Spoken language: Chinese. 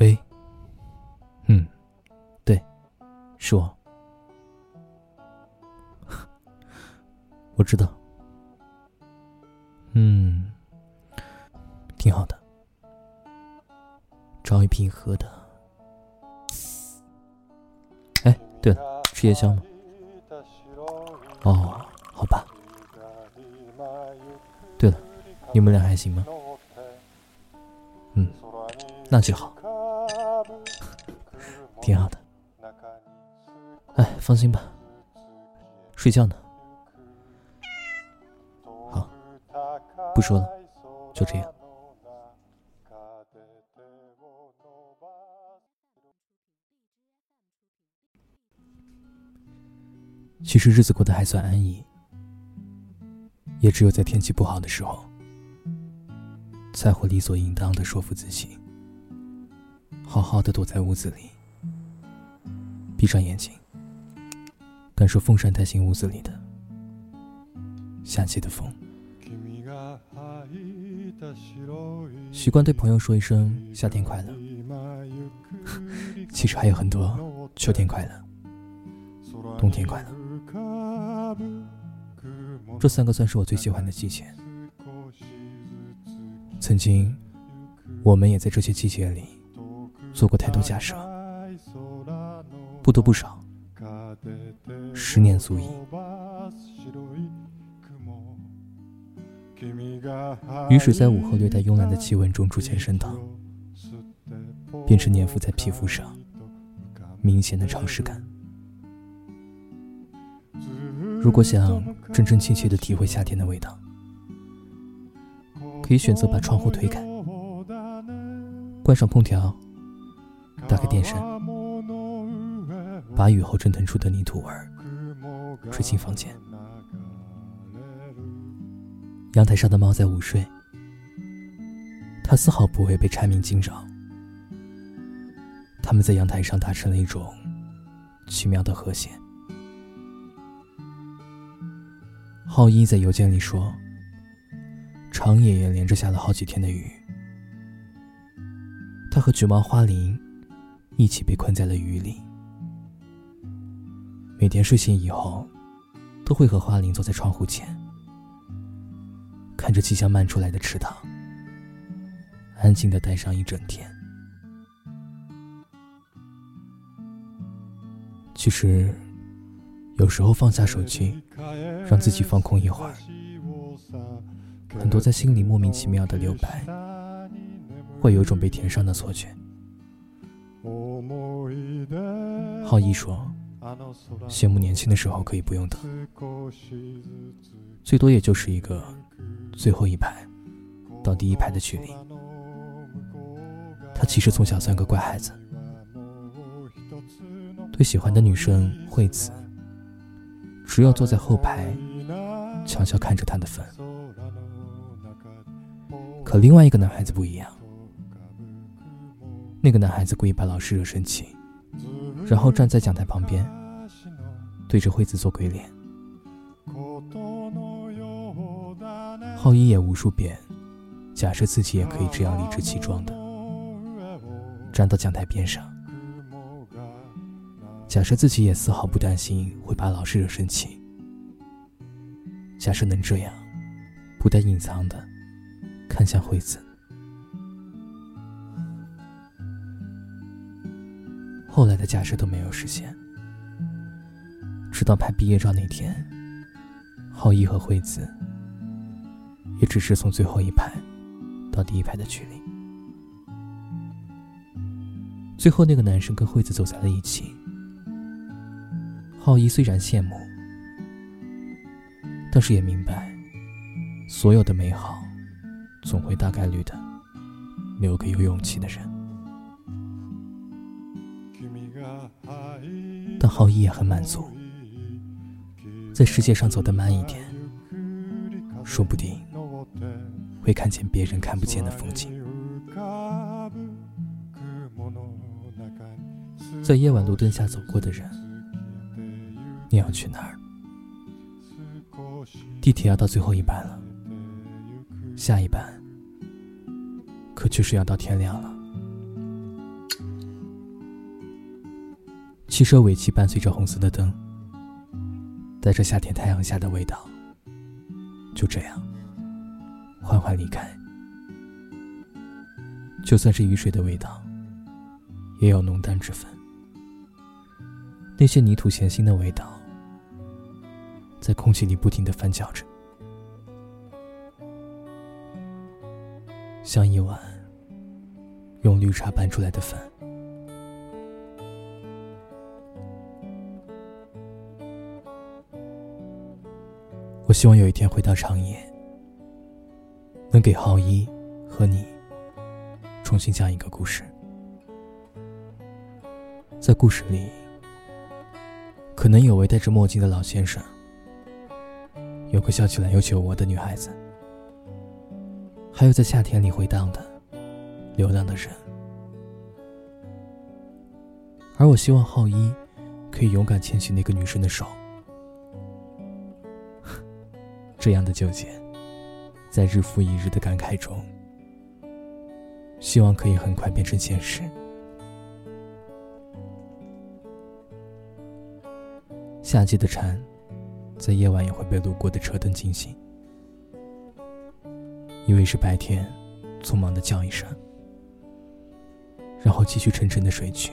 喂，嗯，对，是我，我知道，嗯，挺好的，找一瓶喝的。哎，对了，吃夜宵吗？哦，好吧。对了，你们俩还行吗？嗯，那就好，挺好的。哎，放心吧，睡觉呢。好，不说了，就这样。其实日子过得还算安逸，也只有在天气不好的时候，才会理所应当的说服自己，好好的躲在屋子里，闭上眼睛，感受风扇带进屋子里的夏季的风，习惯对朋友说一声夏天快乐，其实还有很多秋天快乐，冬天快乐。这三个算是我最喜欢的季节。曾经，我们也在这些季节里做过太多假设，不多不少，十年足矣。雨水在午后略带慵懒的气温中逐渐升腾，变成粘附在皮肤上明显的潮湿感。如果想真真切切的体会夏天的味道，可以选择把窗户推开，关上空调，打开电扇，把雨后蒸腾出的泥土味吹进房间。阳台上的猫在午睡，它丝毫不会被蝉鸣惊扰。他们在阳台上达成了一种奇妙的和谐。浩一在邮件里说：“长野也连着下了好几天的雨，他和橘猫花铃一起被困在了雨里。每天睡醒以后，都会和花铃坐在窗户前，看着即将漫出来的池塘，安静的待上一整天。其实。”有时候放下手机，让自己放空一会儿，很多在心里莫名其妙的留白，会有种被填上的错觉。浩一说：“羡慕年轻的时候可以不用等，最多也就是一个最后一排到第一排的距离。”他其实从小算个乖孩子，对喜欢的女生惠子。只要坐在后排，悄悄看着他的份。可另外一个男孩子不一样，那个男孩子故意把老师惹生气，然后站在讲台旁边，对着惠子做鬼脸。浩一也无数遍假设自己也可以这样理直气壮的站到讲台边上。假设自己也丝毫不担心会把老师惹生气，假设能这样，不带隐藏的看向惠子。后来的假设都没有实现，直到拍毕业照那天，浩一和惠子也只是从最后一排到第一排的距离。最后，那个男生跟惠子走在了一起。浩一虽然羡慕，但是也明白，所有的美好，总会大概率的留给有勇气的人。但浩一也很满足，在世界上走得慢一点，说不定会看见别人看不见的风景。在夜晚路灯下走过的人。你要去哪儿？地铁要到最后一班了，下一班可就是要到天亮了。汽车尾气伴随着红色的灯，带着夏天太阳下的味道，就这样缓缓离开。就算是雨水的味道，也有浓淡之分。那些泥土咸腥的味道，在空气里不停的翻搅着，像一碗用绿茶拌出来的饭。希望有一天回到长野，能给浩一和你重新讲一个故事，在故事里。可能有位戴着墨镜的老先生，有个笑起来有酒窝的女孩子，还有在夏天里回荡的流浪的人。而我希望浩一可以勇敢牵起那个女生的手。这样的纠结，在日复一日的感慨中，希望可以很快变成现实。夏季的蝉，在夜晚也会被路过的车灯惊醒，以为是白天，匆忙的叫一声，然后继续沉沉的睡去。